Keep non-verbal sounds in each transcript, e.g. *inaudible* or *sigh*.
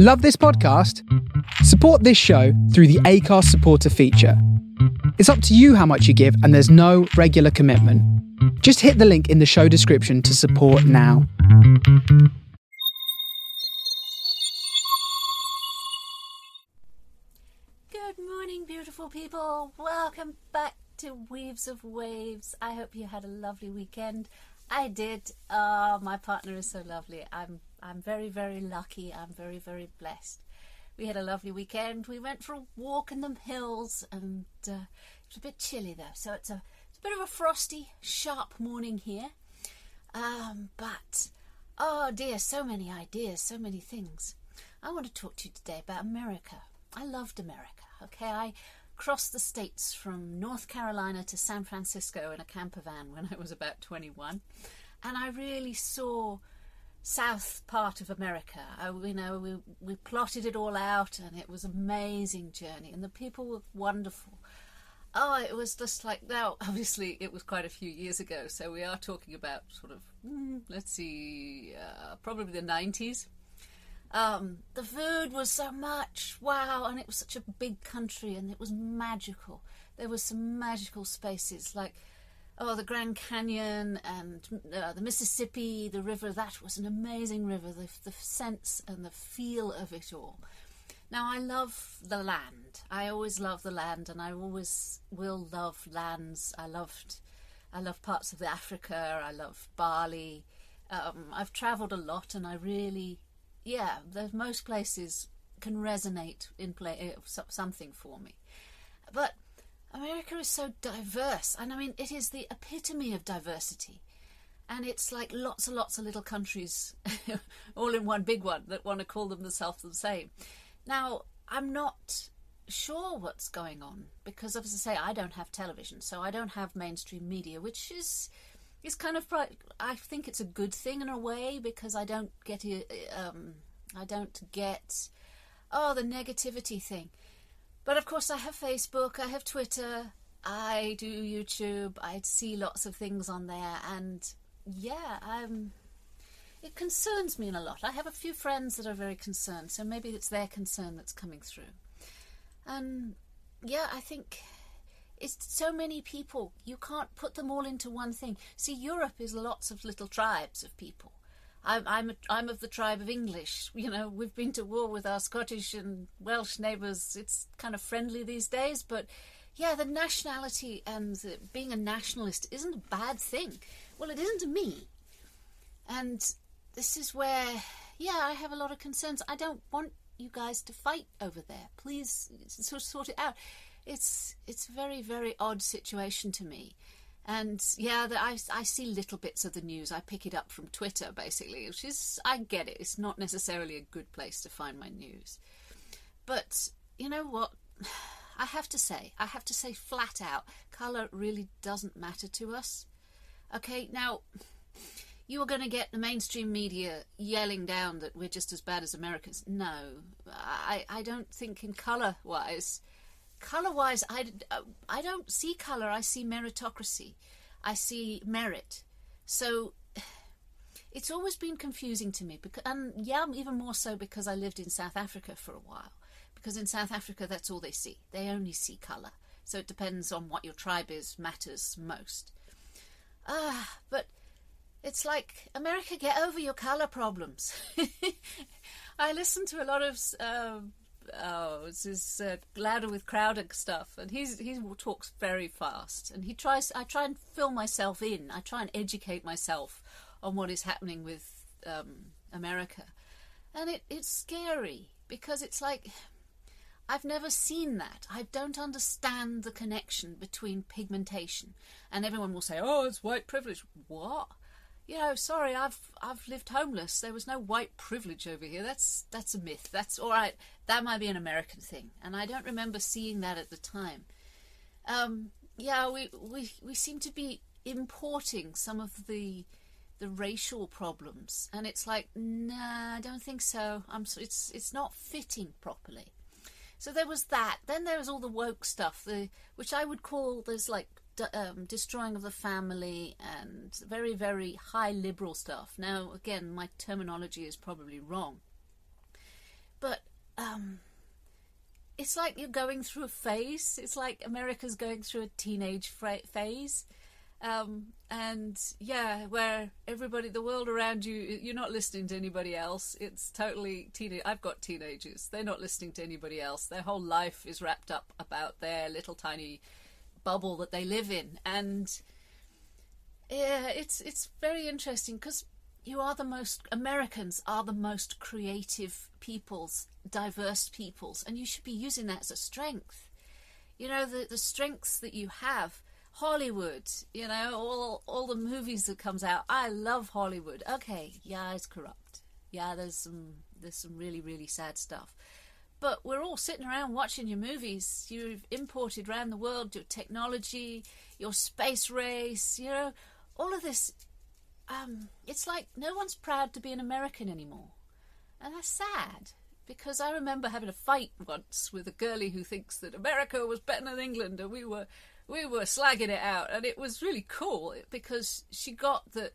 Love this podcast? Support this show through the Anchor's supporter feature. It's up to you how much you give, and there's no regular commitment. Just hit the link in the show description to support now. Good morning, beautiful people. Welcome back to Weaves of Waves. I hope you had a lovely weekend. I did. Oh, my partner is so lovely. I'm I'm very very lucky. I'm very very blessed. We had a lovely weekend. We went for a walk in the hills, and uh, it was a bit chilly though. So it's a it's a bit of a frosty, sharp morning here. Um, but oh dear, so many ideas, so many things. I want to talk to you today about America. I loved America. Okay, I crossed the states from North Carolina to San Francisco in a camper van when I was about 21, and I really saw south part of America. I, you know, we we plotted it all out, and it was an amazing journey, and the people were wonderful. Oh, it was just like now. *laughs* Obviously, it was quite a few years ago, so we are talking about sort of mm, let's see, uh, probably the nineties. Um, the food was so much wow, and it was such a big country, and it was magical. There were some magical spaces like oh the Grand Canyon and uh, the Mississippi, the river. That was an amazing river. The, the sense and the feel of it all. Now I love the land. I always love the land, and I always will love lands. I loved, I love parts of Africa. I love Bali. Um, I've travelled a lot, and I really yeah, there's most places can resonate in play uh, something for me. But America is so diverse, and I mean, it is the epitome of diversity. And it's like lots and lots of little countries, *laughs* all in one big one, that want to call themselves the same. Now, I'm not sure what's going on because, as I say, I don't have television, so I don't have mainstream media, which is is kind of I think it's a good thing in a way because I don't get um, I don't get oh the negativity thing. But of course, I have Facebook, I have Twitter, I do YouTube, I see lots of things on there, and yeah, um, it concerns me a lot. I have a few friends that are very concerned, so maybe it's their concern that's coming through. And yeah, I think it's so many people. You can't put them all into one thing. See, Europe is lots of little tribes of people. I'm I'm a, I'm of the tribe of English. You know, we've been to war with our Scottish and Welsh neighbours. It's kind of friendly these days, but yeah, the nationality and the, being a nationalist isn't a bad thing. Well, it isn't to me, and this is where yeah, I have a lot of concerns. I don't want you guys to fight over there. Please sort sort it out it's it's a very very odd situation to me. And yeah, the, I, I see little bits of the news. I pick it up from Twitter, basically, which is, I get it. It's not necessarily a good place to find my news. But you know what? *sighs* I have to say, I have to say flat out, colour really doesn't matter to us. Okay, now, *sighs* you are going to get the mainstream media yelling down that we're just as bad as Americans. No, I, I don't think in colour wise color wise, I, I don't see color, I see meritocracy, I see merit. So *sighs* it's always been confusing to me, because, and yeah, even more so because I lived in South Africa for a while. Because in South Africa, that's all they see. They only see color. So it depends on what your tribe is, matters most. Ah, but it's like America, get over your color problems. *laughs* I listen to a lot of um, oh, it's his uh, louder with Crowder stuff, and he's he talks very fast, and he tries. I try and fill myself in. I try and educate myself on what is happening with um, America, and it, it's scary because it's like I've never seen that. I don't understand the connection between pigmentation, and everyone will say, "Oh, it's white privilege." What? You know, sorry, I've I've lived homeless. There was no white privilege over here. That's that's a myth. That's all right. That might be an American thing, and I don't remember seeing that at the time. Um, yeah, we we we seem to be importing some of the the racial problems, and it's like, nah, I don't think so. I'm it's it's not fitting properly. So there was that. Then there was all the woke stuff, the which I would call there's like um, destroying of the family and very, very high liberal stuff. Now, again, my terminology is probably wrong. But it's like you're going through a phase. It's like America's going through a teenage phase. Um, and yeah, where everybody, the world around you, you're not listening to anybody else. It's totally teenage. I've got teenagers. They're not listening to anybody else. Their whole life is wrapped up about their little tiny bubble that they live in. And yeah, it's it's very interesting because you are the most Americans are the most creative peoples, diverse peoples, and you should be using that as a strength. You know the the strengths that you have Hollywood, you know, all all the movies that comes out. I love Hollywood. Okay, yeah, it's corrupt. Yeah, there's some there's some really really sad stuff. But we're all sitting around watching your movies. You've imported around the world your technology, your space race, you know, all of this. Um, it's like no one's proud to be an American anymore, and that's sad because I remember having a fight once with a girlie who thinks that America was better than England, and we were we were slagging it out, and it was really cool because she got that.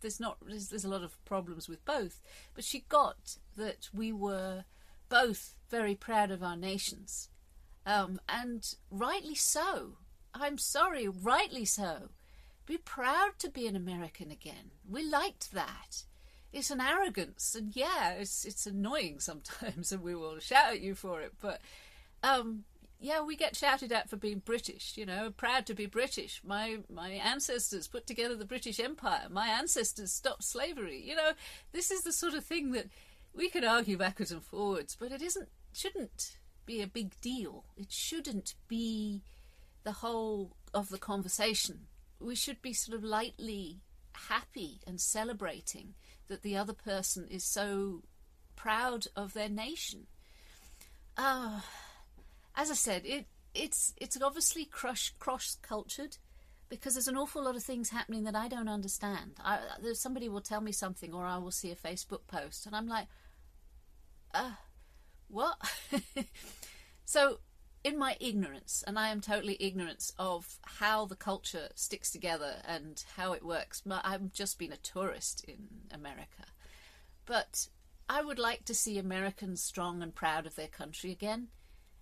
There's not there's, there's a lot of problems with both, but she got that we were both very proud of our nations, um, and rightly so. I'm sorry, rightly so. Be proud to be an American again. We liked that. It's an arrogance, and yeah, it's it's annoying *laughs* sometimes, and we will shout at you for it. But um, yeah, we get shouted at for being British, you know, proud to be British. My my ancestors put together the British Empire. My ancestors stopped slavery. You know, this is the sort of thing that we can argue backwards and forwards, but it isn't shouldn't be a big deal. It shouldn't be the whole of the conversation. We should be sort of lightly happy and celebrating that the other person is so proud of their nation. Uh, as I said, it it's it's obviously cross cultured because there's an awful lot of things happening that I don't understand. I, somebody will tell me something, or I will see a Facebook post, and I'm like, uh, what? *laughs* so, in my ignorance, and I am totally ignorant of how the culture sticks together and how it works. I've just been a tourist in America, but I would like to see Americans strong and proud of their country again.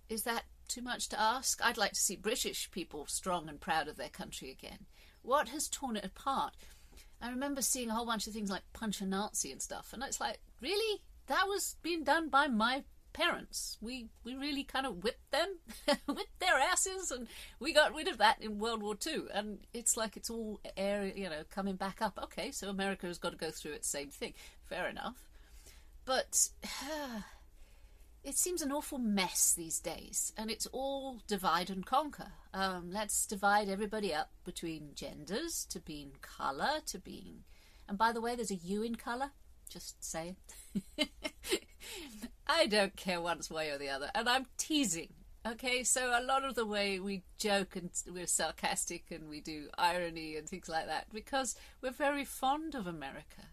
Is that too much to ask? I'd like to see British people strong and proud of their country again. What has torn it apart? I remember seeing a whole bunch of things like Punch a Nazi and stuff, and it's like, really? That was being done by my parents. We we really kind of whipped them, *laughs* whipped their asses, and we got rid of that in World War Two. And it's like it's all air, you know, coming back up. Okay, so America has got to go through its same thing. Fair enough, but. *sighs* It seems an awful mess these days, and it's all divide and conquer. Um, let's divide everybody up between genders, to being colour, to being. And by the way, there's a U in colour. Just saying. *laughs* I don't care one way or the other, and I'm teasing. Okay, so a lot of the way we joke and we're sarcastic and we do irony and things like that because we're very fond of America.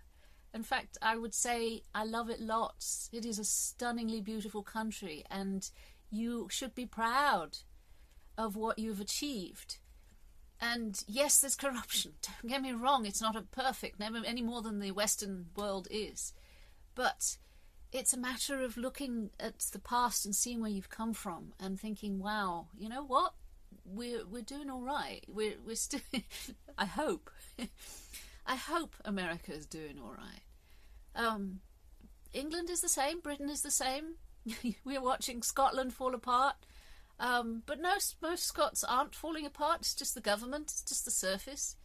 In fact, I would say I love it lots. It is a stunningly beautiful country, and you should be proud of what you've achieved. And yes, there's corruption. *laughs* Don't get me wrong, it's not a perfect, never any more than the Western world is. But it's a matter of looking at the past and seeing where you've come from and thinking, wow, you know what? We're we're doing all right. We're we're still *laughs* I hope. *laughs* I hope America is doing all right. Um, England is the same. Britain is the same. *laughs* We're watching Scotland fall apart. Um, but no, most Scots aren't falling apart. It's just the government. It's just the surface.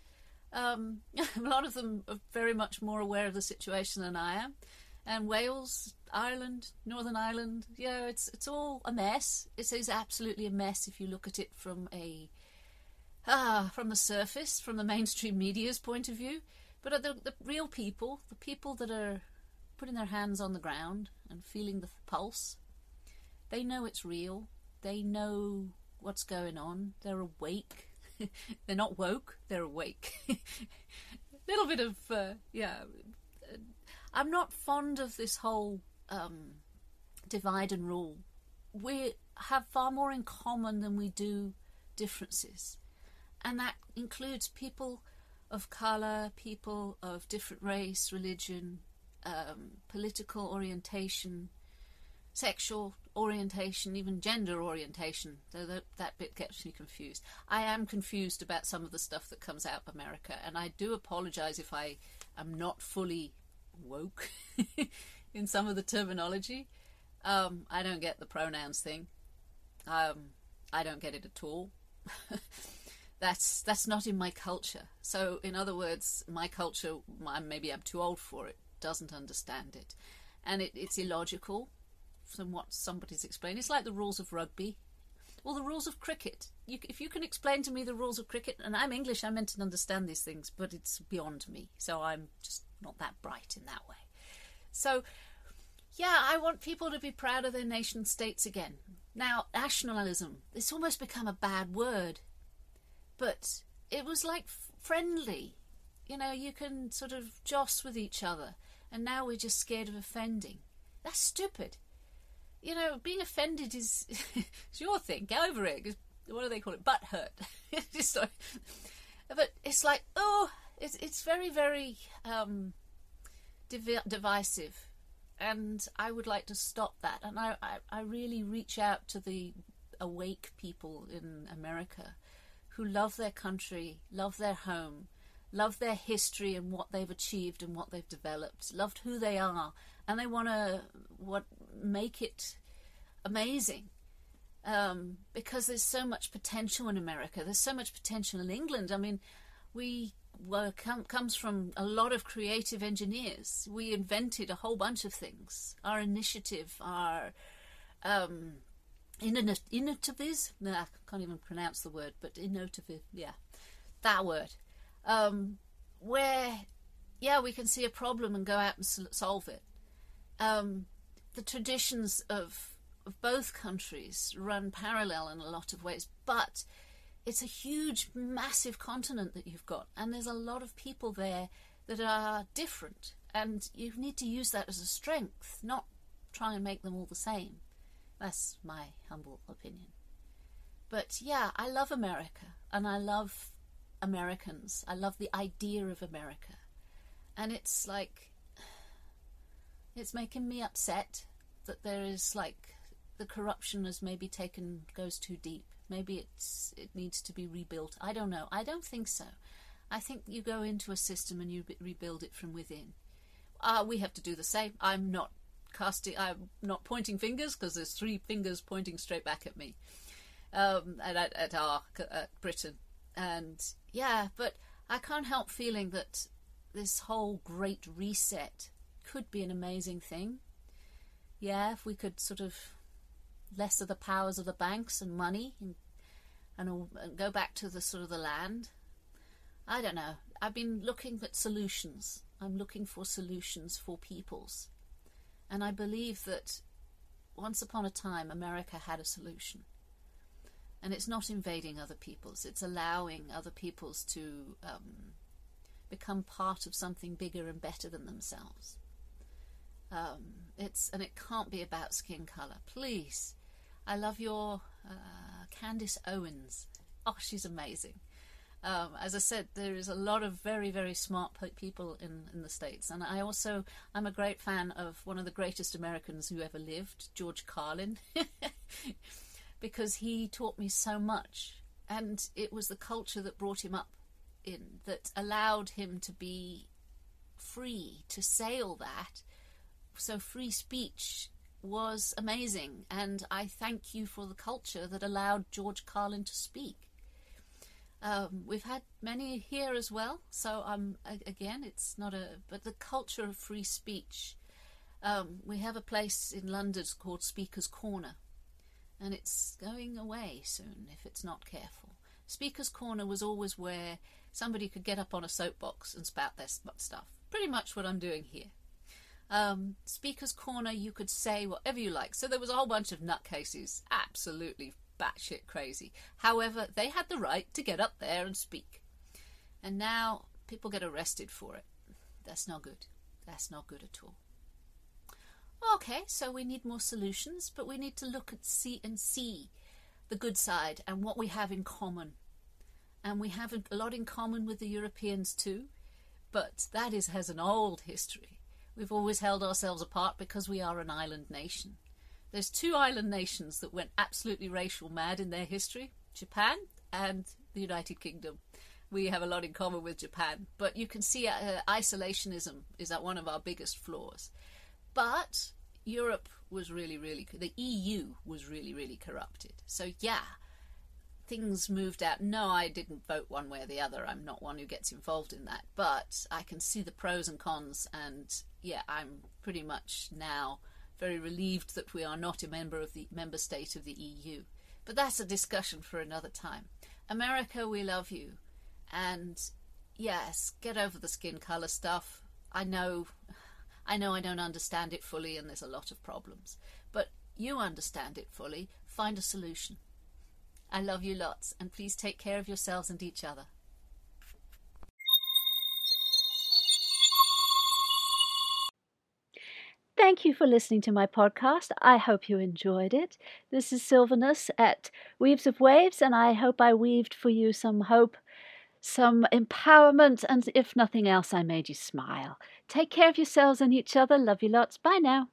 Um, *laughs* a lot of them are very much more aware of the situation than I am. And Wales, Ireland, Northern Ireland, yeah, it's it's all a mess. It is absolutely a mess if you look at it from a ah from the surface, from the mainstream media's point of view. But the, the real people, the people that are putting their hands on the ground and feeling the pulse, they know it's real. They know what's going on. They're awake. *laughs* they're not woke. They're awake. A *laughs* little bit of uh, yeah. I'm not fond of this whole um, divide and rule. We have far more in common than we do differences, and that includes people of colour, people of different race, religion, um, political orientation, sexual orientation, even gender orientation, though that, that bit gets me confused. I am confused about some of the stuff that comes out of America, and I do apologize if I am not fully woke *laughs* in some of the terminology. Um, I don't get the pronouns thing. Um, I don't get it at all. *laughs* that's that's not in my culture. So, in other words, my culture, maybe I'm too old for it, doesn't understand it, and it, it's illogical from what somebody's explained. It's like the rules of rugby, or the rules of cricket. You, if you can explain to me the rules of cricket, and I'm English, I'm meant to understand these things, but it's beyond me. So I'm just not that bright in that way. So, yeah, I want people to be proud of their nation states again. Now, nationalism, it's almost become a bad word, but it was like friendly. You know, you can sort of joss with each other, and now we're just scared of offending. That's stupid. You know, being offended is, *laughs* your thing. Get over it. What do they call it? Butt hurt. *laughs* just like, but it's like, oh, it's it's very very um, div- divisive and I would like to stop that. And I, I, I, really reach out to the awake people in America who love their country, love their home, love their history and what they've achieved and what they've developed, loved who they are, and they want to what make it amazing. Um, because there's so much potential in America. There's so much potential in England. I mean, we well, com- comes from a lot of creative engineers. We invented a whole bunch of things. Our initiative, our um, innovative, no, I can't even pronounce the word, but innovative, yeah, that word. Um, where, yeah, we can see a problem and go out and solve it. Um, the traditions of of both countries run parallel in a lot of ways, but it's a huge, massive continent that you've got, and there's a lot of people there that are different, and you need to use that as a strength, not try and make them all the same. That's my humble opinion. But yeah, I love America, and I love Americans. I love the idea of America. And it's like, it's making me upset that there is like, the corruption has maybe taken, goes too deep Maybe it's it needs to be rebuilt. I don't know. I don't think so. I think you go into a system and you rebuild it from within. Uh, we have to do the same. I'm not casting. I'm not pointing fingers because there's three fingers pointing straight back at me, um, at, at, at our at Britain, and yeah. But I can't help feeling that this whole great reset could be an amazing thing. Yeah, if we could sort of less of the powers of the banks and money and, and, and go back to the sort of the land. I don't know. I've been looking at solutions. I'm looking for solutions for peoples. And I believe that once upon a time America had a solution. And it's not invading other peoples, it's allowing other peoples to um, become part of something bigger and better than themselves. Um, it's and it can't be about skin color. Please, I love your uh, Candace Owens. Oh, she's amazing. Um, as I said, there is a lot of very, very smart people in, in the States. And I also, I'm a great fan of one of the greatest Americans who ever lived, George Carlin, *laughs* because he taught me so much. And it was the culture that brought him up in, that allowed him to be free to say all that. So free speech was amazing, and I thank you for the culture that allowed George Carlin to speak. Um, we've had many here as well, so um, again, it's not a but the culture of free speech. Um, we have a place in London called Speaker's Corner, and it's going away soon if it's not careful. Speaker's Corner was always where somebody could get up on a soapbox and spout their stuff. Pretty much what I'm doing here um, Speaker's Corner, you could say whatever you like. So there was a whole bunch of nutcases, absolutely batshit crazy. However, they had the right to get up there and speak. And now people get arrested for it. That's not good. That's not good at all. Okay, so we need more solutions, but we need to look at see and see the good side and what we have in common. And we have a lot in common with the Europeans too, but that is has an old history. We've always held ourselves apart because we are an island nation. There's two island nations that went absolutely racial mad in their history Japan and the United Kingdom. We have a lot in common with Japan, but you can see uh, isolationism is at one of our biggest flaws. But Europe was really, really, the EU was really, really corrupted. So, yeah, things moved out. No, I didn't vote one way or the other. I'm not one who gets involved in that. But I can see the pros and cons, and yeah, I'm pretty much now very relieved that we are not a member of the member state of the EU. But that's a discussion for another time. America, we love you. And yes, get over the skin color stuff. I know I know I don't understand it fully and there's a lot of problems. But you understand it fully. Find a solution. I love you lots, and please take care of yourselves and each other. Thank you for listening to my podcast. I hope you enjoyed it. This is Sylvanus at Weaves of Waves, and I hope I weaved for you some hope, some empowerment, and if nothing else, I made you smile. Take care of yourselves and each other. Love you lots. Bye now.